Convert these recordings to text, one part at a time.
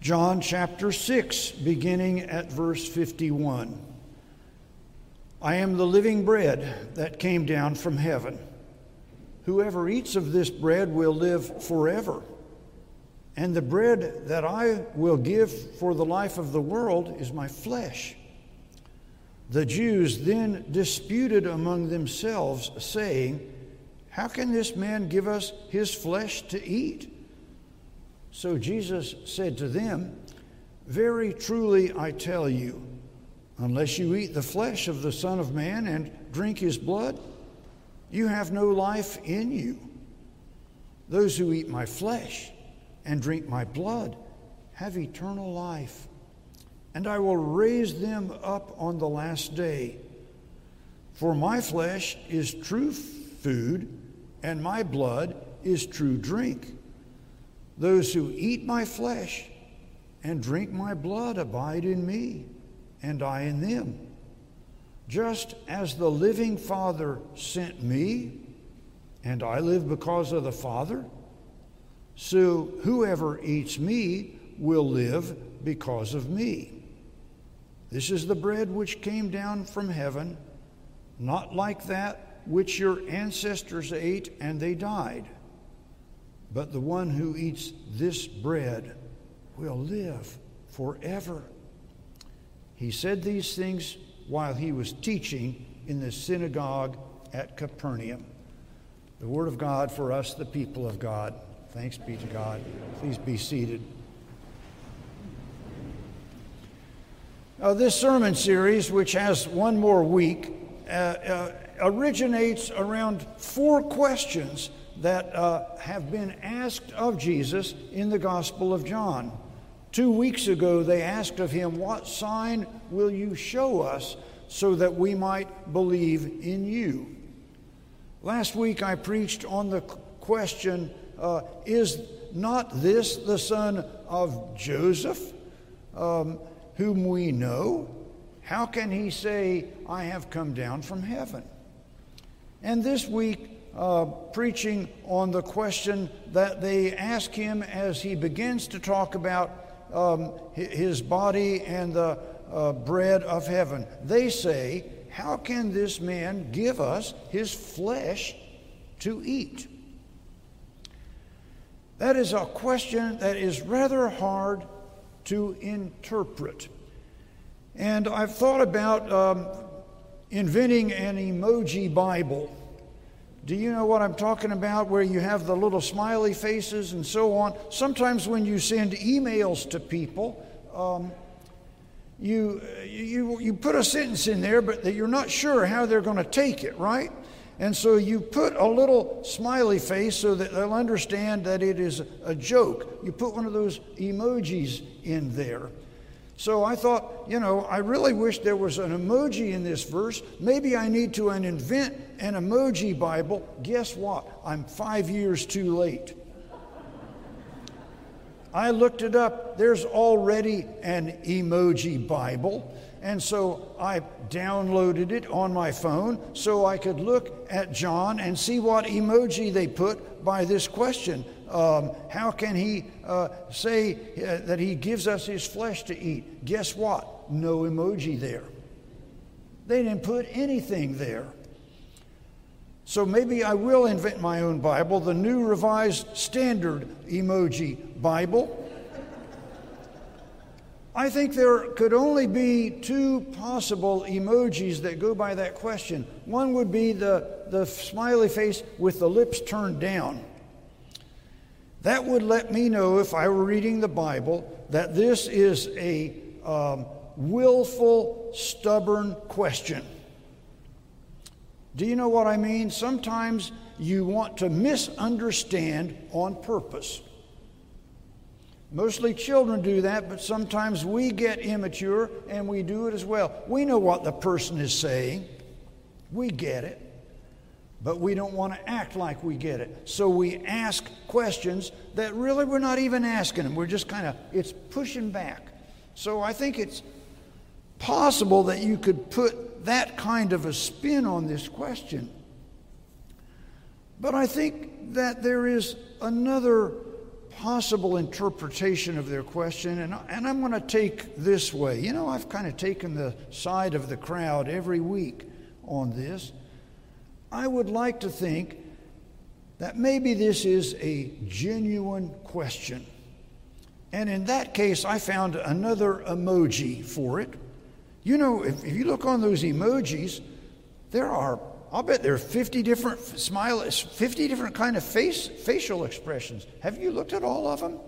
John chapter 6, beginning at verse 51. I am the living bread that came down from heaven. Whoever eats of this bread will live forever. And the bread that I will give for the life of the world is my flesh. The Jews then disputed among themselves, saying, How can this man give us his flesh to eat? So Jesus said to them, Very truly I tell you, unless you eat the flesh of the Son of Man and drink his blood, you have no life in you. Those who eat my flesh and drink my blood have eternal life, and I will raise them up on the last day. For my flesh is true food, and my blood is true drink. Those who eat my flesh and drink my blood abide in me, and I in them. Just as the living Father sent me, and I live because of the Father, so whoever eats me will live because of me. This is the bread which came down from heaven, not like that which your ancestors ate and they died. But the one who eats this bread will live forever. He said these things while he was teaching in the synagogue at Capernaum. The word of God for us, the people of God. Thanks be to God. Please be seated. Uh, this sermon series, which has one more week, uh, uh, originates around four questions that uh, have been asked of Jesus in the Gospel of John. Two weeks ago, they asked of him, What sign will you show us so that we might believe in you? Last week, I preached on the question uh, Is not this the son of Joseph, um, whom we know? How can he say, I have come down from heaven? And this week, uh, preaching on the question that they ask him as he begins to talk about um, his body and the uh, bread of heaven. They say, How can this man give us his flesh to eat? That is a question that is rather hard to interpret. And I've thought about um, inventing an emoji Bible. Do you know what I'm talking about? Where you have the little smiley faces and so on. Sometimes when you send emails to people, um, you, you, you put a sentence in there, but that you're not sure how they're going to take it, right? And so you put a little smiley face so that they'll understand that it is a joke. You put one of those emojis in there. So I thought, you know, I really wish there was an emoji in this verse. Maybe I need to invent an emoji Bible. Guess what? I'm five years too late. I looked it up. There's already an emoji Bible. And so I downloaded it on my phone so I could look at John and see what emoji they put by this question um, how can he uh, say uh, that he gives us his flesh to eat? Guess what? No emoji there. They didn't put anything there. So maybe I will invent my own Bible, the New Revised Standard Emoji Bible. I think there could only be two possible emojis that go by that question. One would be the, the smiley face with the lips turned down. That would let me know, if I were reading the Bible, that this is a um, willful, stubborn question. Do you know what I mean? Sometimes you want to misunderstand on purpose. Mostly children do that, but sometimes we get immature and we do it as well. We know what the person is saying, we get it but we don't want to act like we get it. So we ask questions that really we're not even asking them. We're just kind of, it's pushing back. So I think it's possible that you could put that kind of a spin on this question. But I think that there is another possible interpretation of their question, and, and I'm going to take this way. You know, I've kind of taken the side of the crowd every week on this. I would like to think that maybe this is a genuine question. And in that case, I found another emoji for it. You know, if, if you look on those emojis, there are I'll bet there are 50 different smile, 50 different kind of face, facial expressions. Have you looked at all of them?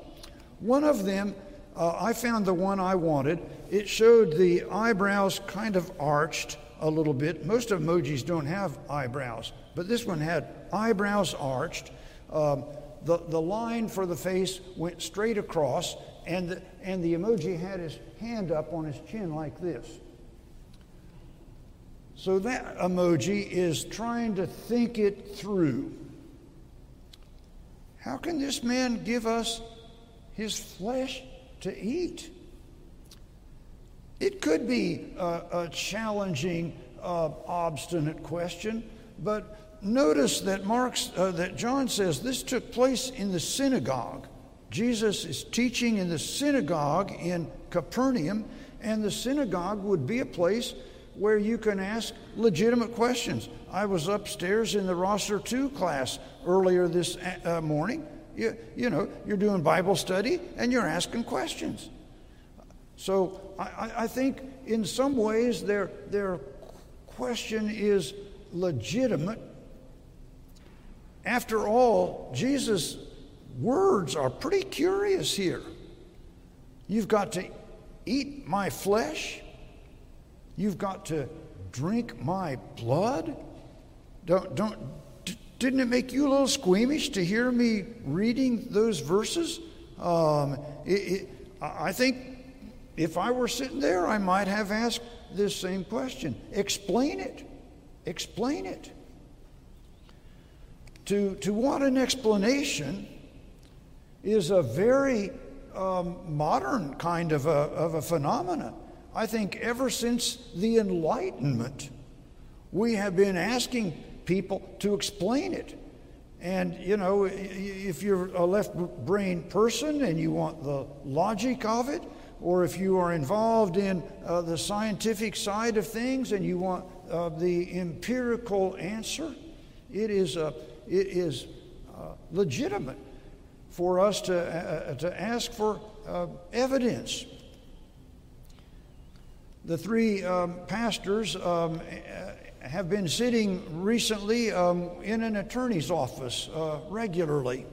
One of them, uh, I found the one I wanted. It showed the eyebrows kind of arched a little bit. Most emojis don't have eyebrows, but this one had eyebrows arched. Um, the, the line for the face went straight across, and the, and the emoji had his hand up on his chin like this. So that emoji is trying to think it through. How can this man give us his flesh to eat? It could be a, a challenging, uh, obstinate question, but notice that Mark's, uh, that John says this took place in the synagogue. Jesus is teaching in the synagogue in Capernaum, and the synagogue would be a place where you can ask legitimate questions. I was upstairs in the Rosser 2 class earlier this uh, morning. You, you know, you're doing Bible study and you're asking questions. So I, I think in some ways their, their question is legitimate. After all, Jesus' words are pretty curious here. You've got to eat my flesh You've got to drink my blood? Don't, don't, didn't it make you a little squeamish to hear me reading those verses? Um, it, it, I think if I were sitting there, I might have asked this same question. Explain it. Explain it. To, to want an explanation is a very um, modern kind of a, of a phenomenon. I think ever since the Enlightenment, we have been asking people to explain it. And, you know, if you're a left brain person and you want the logic of it, or if you are involved in uh, the scientific side of things and you want uh, the empirical answer, it is, uh, it is uh, legitimate for us to, uh, to ask for uh, evidence the three um, pastors um, have been sitting recently um, in an attorney's office uh, regularly.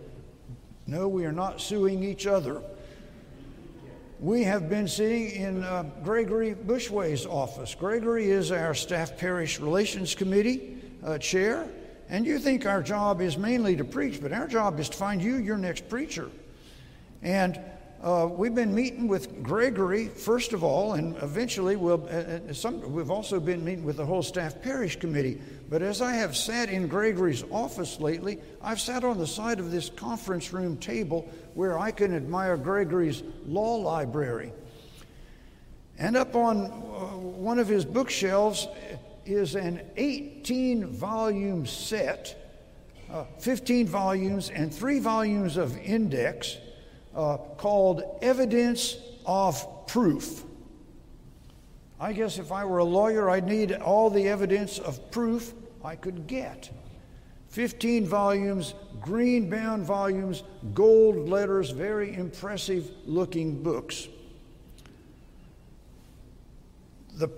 No, we are not suing each other. We have been sitting in uh, Gregory Bushway's office. Gregory is our Staff Parish Relations Committee uh, chair, and you think our job is mainly to preach, but our job is to find you your next preacher. And uh, we've been meeting with Gregory, first of all, and eventually we'll, uh, uh, some, we've also been meeting with the whole staff parish committee. But as I have sat in Gregory's office lately, I've sat on the side of this conference room table where I can admire Gregory's law library. And up on uh, one of his bookshelves is an 18 volume set, uh, 15 volumes, and three volumes of index uh, called Evidence of Proof. I guess if I were a lawyer, I'd need all the evidence of proof I could get. 15 volumes, green bound volumes, gold letters, very impressive looking books. The,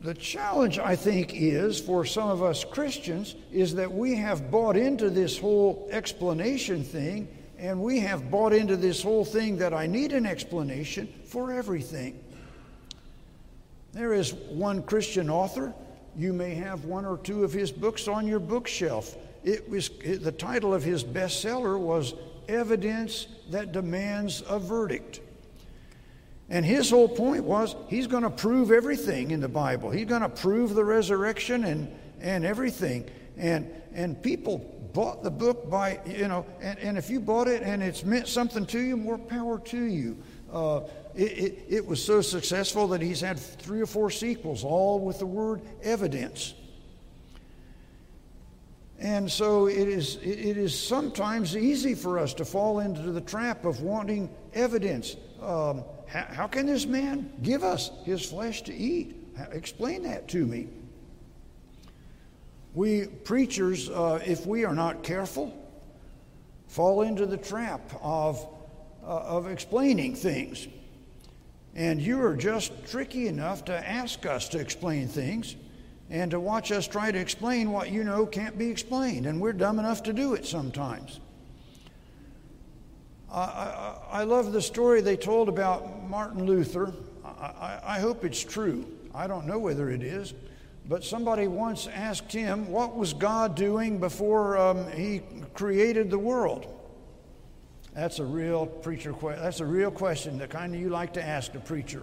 the challenge, I think, is for some of us Christians is that we have bought into this whole explanation thing and we have bought into this whole thing that I need an explanation for everything. There is one Christian author. You may have one or two of his books on your bookshelf. It was the title of his bestseller was Evidence That Demands a Verdict. And his whole point was he's going to prove everything in the Bible. He's going to prove the resurrection and, and everything. And, and people bought the book by, you know, and, and if you bought it and it's meant something to you, more power to you. Uh, it, it, it was so successful that he's had three or four sequels, all with the word evidence. And so it is, it is sometimes easy for us to fall into the trap of wanting evidence. Um, how, how, can this man give us his flesh to eat? Explain that to me. We preachers, uh, if we are not careful, fall into the trap of, uh, of explaining things. And you are just tricky enough to ask us to explain things and to watch us try to explain what you know can't be explained. And we're dumb enough to do it sometimes. I, I, I love the story they told about Martin Luther. I, I hope it's true. I don't know whether it is. But somebody once asked him, What was God doing before um, he created the world? That's a real preacher question. That's a real question, the kind of you like to ask a preacher.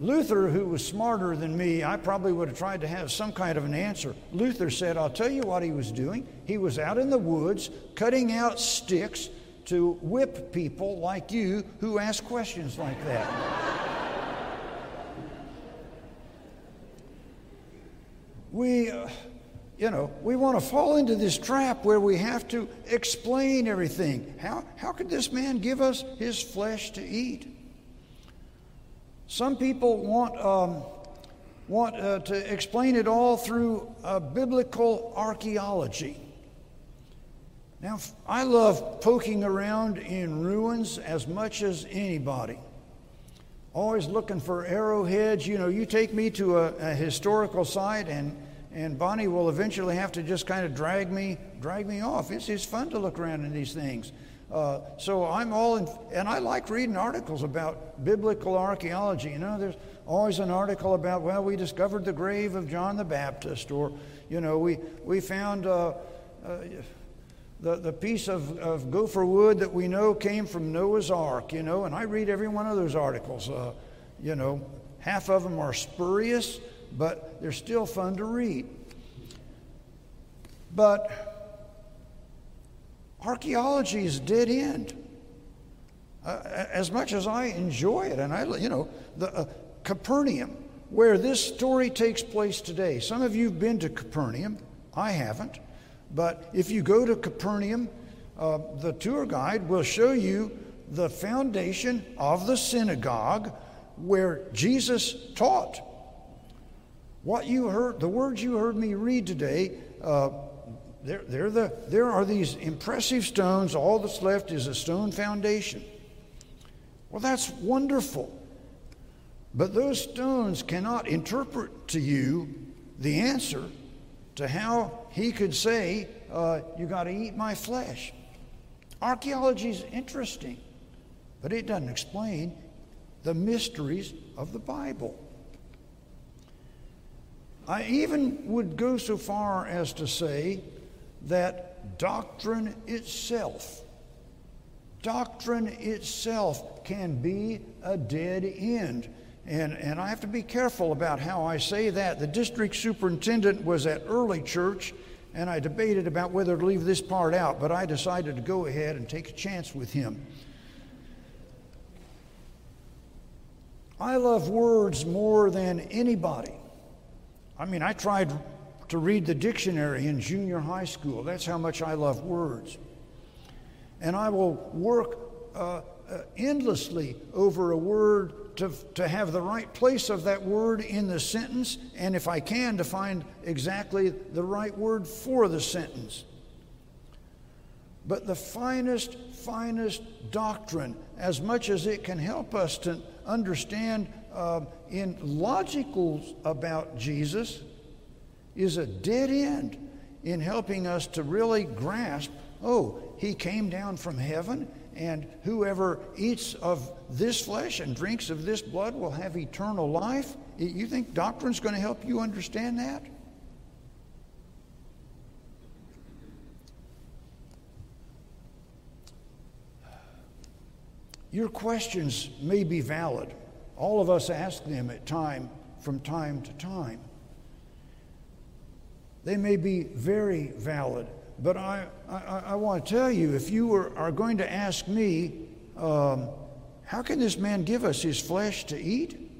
Luther, who was smarter than me, I probably would have tried to have some kind of an answer. Luther said, I'll tell you what he was doing. He was out in the woods cutting out sticks to whip people like you who ask questions like that. We, uh, you know, we want to fall into this trap where we have to explain everything. How, how could this man give us his flesh to eat? Some people want, um, want uh, to explain it all through uh, biblical archaeology. Now, I love poking around in ruins as much as anybody. Always looking for arrowheads. You know, you take me to a, a historical site, and, and Bonnie will eventually have to just kind of drag me, drag me off. It's, it's fun to look around in these things. Uh, so I'm all in, and I like reading articles about biblical archaeology. You know, there's always an article about, well, we discovered the grave of John the Baptist, or, you know, we, we found uh, uh, the, the piece of, of gopher wood that we know came from Noah's Ark, you know, and I read every one of those articles. Uh, you know, half of them are spurious, but they're still fun to read. But Archaeology is dead end. Uh, as much as I enjoy it, and I, you know, the uh, Capernaum, where this story takes place today. Some of you have been to Capernaum. I haven't. But if you go to Capernaum, uh, the tour guide will show you the foundation of the synagogue where Jesus taught. What you heard, the words you heard me read today, uh, the, there are these impressive stones. All that's left is a stone foundation. Well, that's wonderful. But those stones cannot interpret to you the answer to how he could say, uh, You got to eat my flesh. Archaeology is interesting, but it doesn't explain the mysteries of the Bible. I even would go so far as to say that doctrine itself, doctrine itself can be a dead end. And, and I have to be careful about how I say that. The district superintendent was at early church, and I debated about whether to leave this part out, but I decided to go ahead and take a chance with him. I love words more than anybody. I mean, I tried to read the dictionary in junior high school. That's how much I love words. And I will work uh, uh, endlessly over a word to, to have the right place of that word in the sentence, and if I can, to find exactly the right word for the sentence. But the finest, finest doctrine, as much as it can help us to understand uh, in logicals about Jesus, is a dead end in helping us to really grasp oh, he came down from heaven, and whoever eats of this flesh and drinks of this blood will have eternal life. You think doctrine's going to help you understand that? Your questions may be valid. All of us ask them at time from time to time. They may be very valid, but I, I, I want to tell you if you are, are going to ask me, um, how can this man give us his flesh to eat?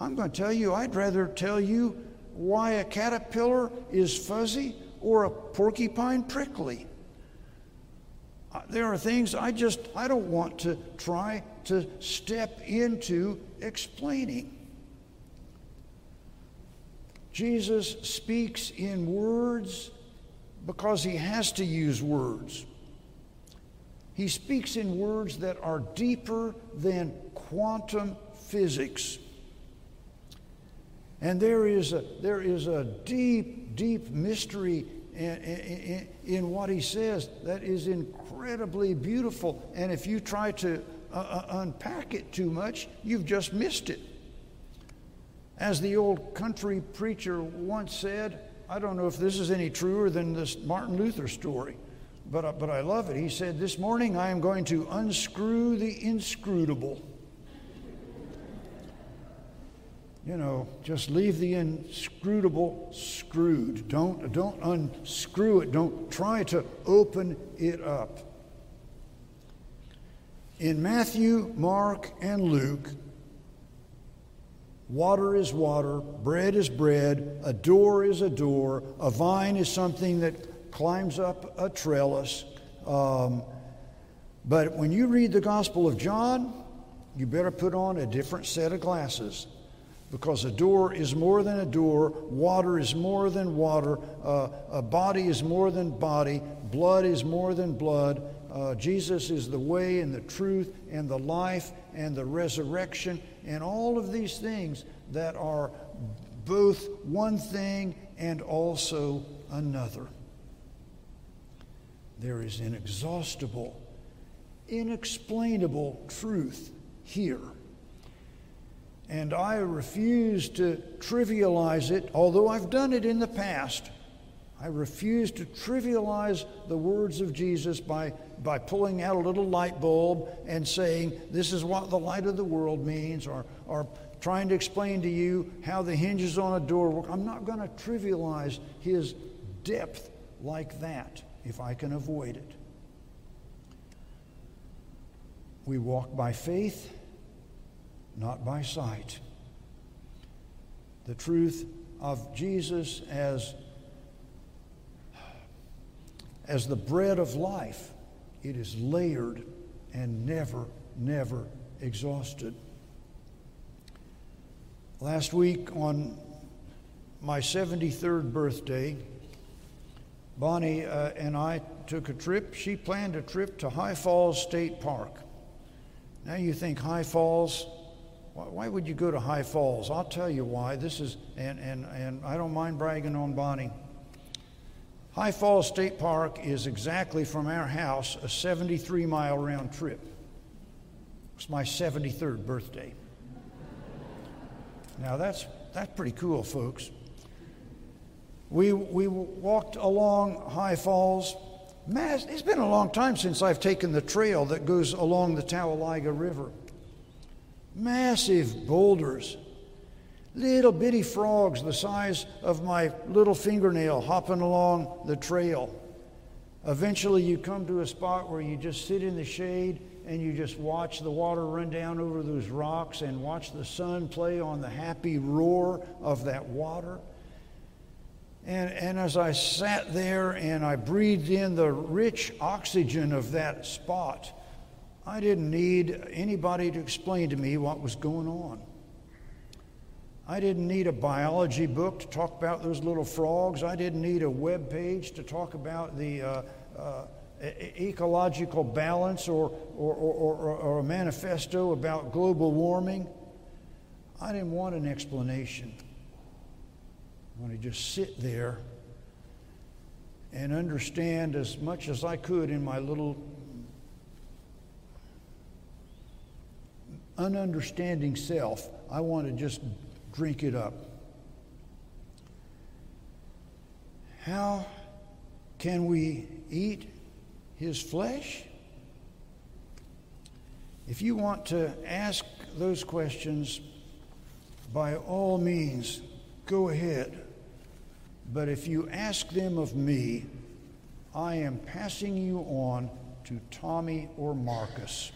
I'm going to tell you, I'd rather tell you why a caterpillar is fuzzy or a porcupine prickly. Uh, there are things I just I don't want to try to step into explaining. Jesus speaks in words because he has to use words. He speaks in words that are deeper than quantum physics. And there is a, there is a deep, deep mystery in, in, in what he says that is incredibly beautiful. And if you try to uh, uh, unpack it too much, you've just missed it. As the old country preacher once said, I don't know if this is any truer than this Martin Luther story but, uh, but I love it. He said, This morning I am going to unscrew the inscrutable. You know, just leave the inscrutable screwed. Don't, don't unscrew it. Don't try to open it up. In Matthew, Mark, and Luke, water is water, bread is bread, a door is a door, a vine is something that climbs up a trellis. Um, but when you read the Gospel of John, you better put on a different set of glasses because a door is more than a door, water is more than water, uh, a body is more than body, blood is more than blood. Uh, Jesus is the way and the truth and the life and the resurrection and all of these things that are both one thing and also another. There is inexhaustible, inexplainable truth here. And I refuse to trivialize it, although I've done it in the past. I refuse to trivialize the words of Jesus by, by pulling out a little light bulb and saying, This is what the light of the world means, or, or trying to explain to you how the hinges on a door work. I'm not going to trivialize his depth like that if I can avoid it. We walk by faith, not by sight. The truth of Jesus as, as the bread of life, it is layered and never, never exhausted. Last week on my 73rd birthday, Bonnie uh, and I took a trip. She planned a trip to High Falls State Park. Now you think High Falls, why, why, would you go to High Falls? I'll tell you why. This is, and, and, and I don't mind bragging on Bonnie. High Falls State Park is exactly from our house a 73 mile round trip. It's my 73rd birthday. Now that's, that's pretty cool, folks. We, we walked along High Falls. Mass, it's been a long time since I've taken the trail that goes along the Towaliga River. Massive boulders, little bitty frogs the size of my little fingernail hopping along the trail. Eventually, you come to a spot where you just sit in the shade and you just watch the water run down over those rocks and watch the sun play on the happy roar of that water. And, and as I sat there and I breathed in the rich oxygen of that spot, I didn't need anybody to explain to me what was going on. I didn't need a biology book to talk about those little frogs. I didn't need a web page to talk about the uh, uh, ecological balance or, or, or, or, a manifesto about global warming. I didn't want an explanation. I want to just sit there and understand as much as I could in my little ununderstanding self. I want to just drink it up. How can we eat his flesh? If you want to ask those questions, by all means, go ahead. But if you ask them of me, I am passing you on to Tommy or Marcus.